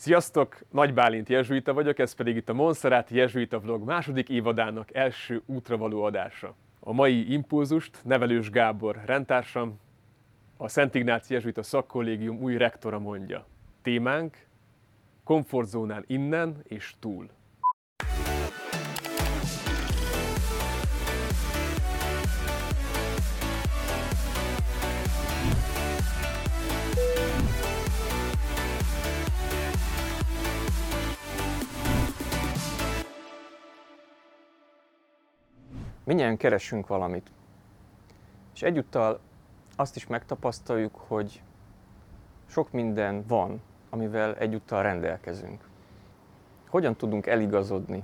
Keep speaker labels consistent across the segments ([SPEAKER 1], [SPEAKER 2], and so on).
[SPEAKER 1] Sziasztok! Nagy Bálint jezsuita vagyok, ez pedig itt a Monszeráti Jezsuita Vlog második évadának első útra való adása. A mai impulzust Nevelős Gábor rendtársam, a Szent Ignáci Jezsuita Szakkollégium új rektora mondja. Témánk komfortzónán innen és túl.
[SPEAKER 2] Minnyien keresünk valamit. És egyúttal azt is megtapasztaljuk, hogy sok minden van, amivel egyúttal rendelkezünk. Hogyan tudunk eligazodni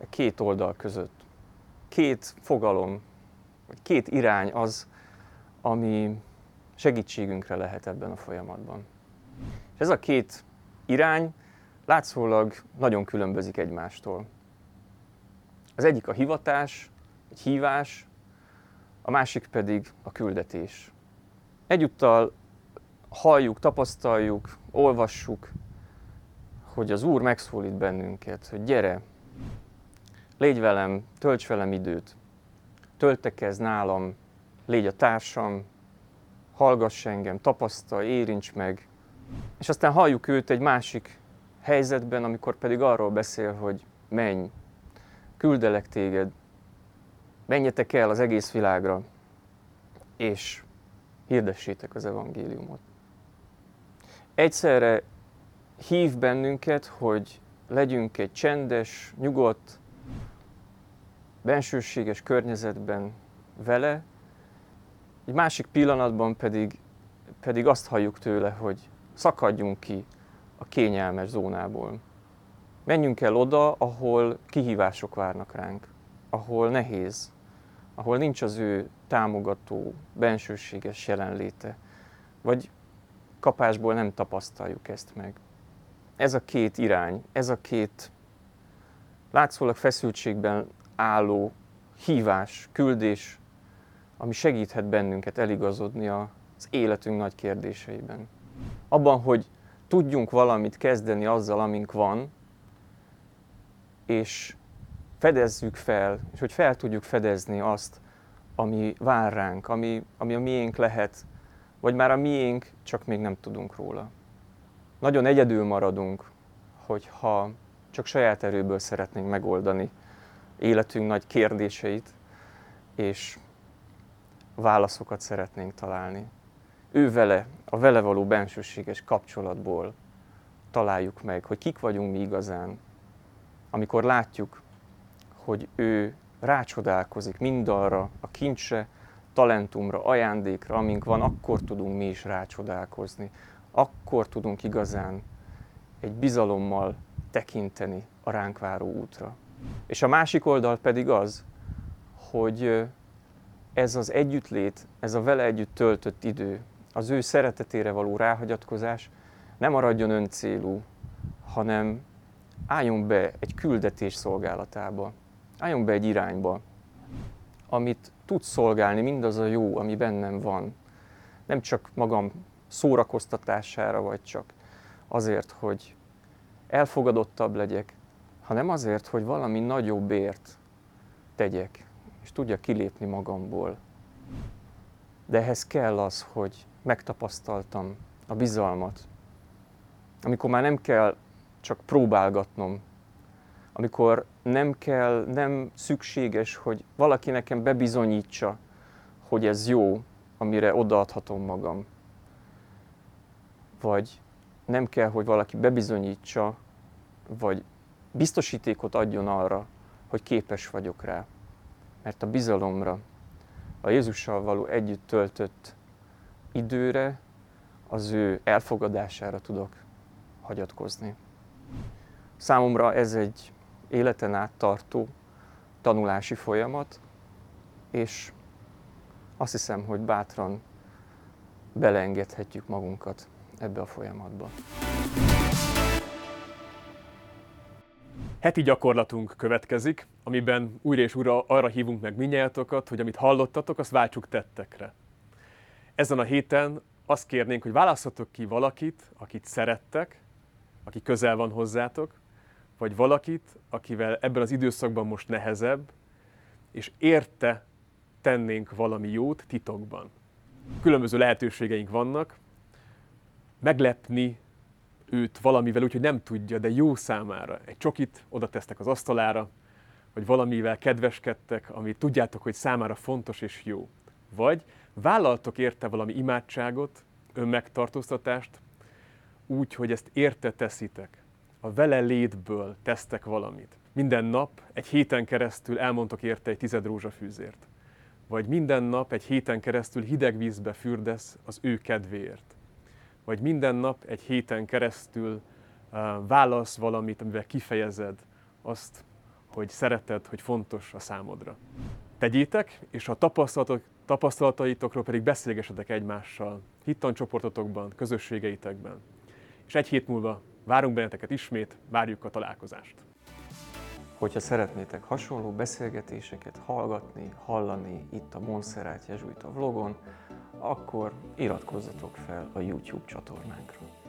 [SPEAKER 2] a két oldal között? Két fogalom, vagy két irány az, ami segítségünkre lehet ebben a folyamatban. És ez a két irány látszólag nagyon különbözik egymástól. Az egyik a hivatás, egy hívás, a másik pedig a küldetés. Egyúttal halljuk, tapasztaljuk, olvassuk, hogy az Úr megszólít bennünket, hogy gyere, légy velem, tölts velem időt, töltekezz nálam, légy a társam, hallgass engem, tapasztalj, érints meg. És aztán halljuk őt egy másik helyzetben, amikor pedig arról beszél, hogy menj, küldelek téged, menjetek el az egész világra, és hirdessétek az evangéliumot. Egyszerre hív bennünket, hogy legyünk egy csendes, nyugodt, bensőséges környezetben vele, egy másik pillanatban pedig, pedig azt halljuk tőle, hogy szakadjunk ki a kényelmes zónából. Menjünk el oda, ahol kihívások várnak ránk, ahol nehéz, ahol nincs az ő támogató, bensőséges jelenléte, vagy kapásból nem tapasztaljuk ezt meg. Ez a két irány, ez a két látszólag feszültségben álló hívás, küldés, ami segíthet bennünket eligazodni az életünk nagy kérdéseiben. Abban, hogy tudjunk valamit kezdeni azzal, amink van, és fedezzük fel, és hogy fel tudjuk fedezni azt, ami vár ránk, ami, ami a miénk lehet, vagy már a miénk, csak még nem tudunk róla. Nagyon egyedül maradunk, hogyha csak saját erőből szeretnénk megoldani életünk nagy kérdéseit, és válaszokat szeretnénk találni. Ő vele, a vele való bensőséges kapcsolatból találjuk meg, hogy kik vagyunk mi igazán, amikor látjuk, hogy ő rácsodálkozik mindarra a kincsre, talentumra, ajándékra, amink van, akkor tudunk mi is rácsodálkozni. Akkor tudunk igazán egy bizalommal tekinteni a ránk váró útra. És a másik oldal pedig az, hogy ez az együttlét, ez a vele együtt töltött idő, az ő szeretetére való ráhagyatkozás nem maradjon öncélú, hanem álljon be egy küldetés szolgálatába álljunk be egy irányba, amit tud szolgálni mindaz a jó, ami bennem van. Nem csak magam szórakoztatására, vagy csak azért, hogy elfogadottabb legyek, hanem azért, hogy valami nagyobbért tegyek, és tudja kilépni magamból. De ehhez kell az, hogy megtapasztaltam a bizalmat, amikor már nem kell csak próbálgatnom, amikor nem kell, nem szükséges, hogy valaki nekem bebizonyítsa, hogy ez jó, amire odaadhatom magam. Vagy nem kell, hogy valaki bebizonyítsa, vagy biztosítékot adjon arra, hogy képes vagyok rá. Mert a bizalomra, a Jézussal való együtt töltött időre, az ő elfogadására tudok hagyatkozni. Számomra ez egy életen át tartó tanulási folyamat, és azt hiszem, hogy bátran beleengedhetjük magunkat ebbe a folyamatba.
[SPEAKER 1] Heti gyakorlatunk következik, amiben újra és újra arra hívunk meg minnyájatokat, hogy amit hallottatok, azt váltsuk tettekre. Ezen a héten azt kérnénk, hogy választhatok ki valakit, akit szerettek, aki közel van hozzátok, vagy valakit, akivel ebben az időszakban most nehezebb, és érte tennénk valami jót titokban. Különböző lehetőségeink vannak, meglepni őt valamivel úgy, hogy nem tudja, de jó számára. Egy csokit oda tesztek az asztalára, vagy valamivel kedveskedtek, ami tudjátok, hogy számára fontos és jó. Vagy vállaltok érte valami imádságot, önmegtartóztatást, úgy, hogy ezt érte teszitek. A vele létből tesztek valamit. Minden nap, egy héten keresztül elmondtok érte egy tized rózsafűzért. Vagy minden nap, egy héten keresztül hideg vízbe fürdesz az ő kedvéért. Vagy minden nap, egy héten keresztül uh, válasz valamit, amivel kifejezed azt, hogy szereted, hogy fontos a számodra. Tegyétek, és a tapasztalatok, tapasztalataitokról pedig beszélgessetek egymással, hittancsoportotokban, közösségeitekben. És egy hét múlva várunk benneteket ismét, várjuk a találkozást.
[SPEAKER 2] Hogyha szeretnétek hasonló beszélgetéseket hallgatni, hallani itt a Monserrat Jezsuita vlogon, akkor iratkozzatok fel a YouTube csatornánkra.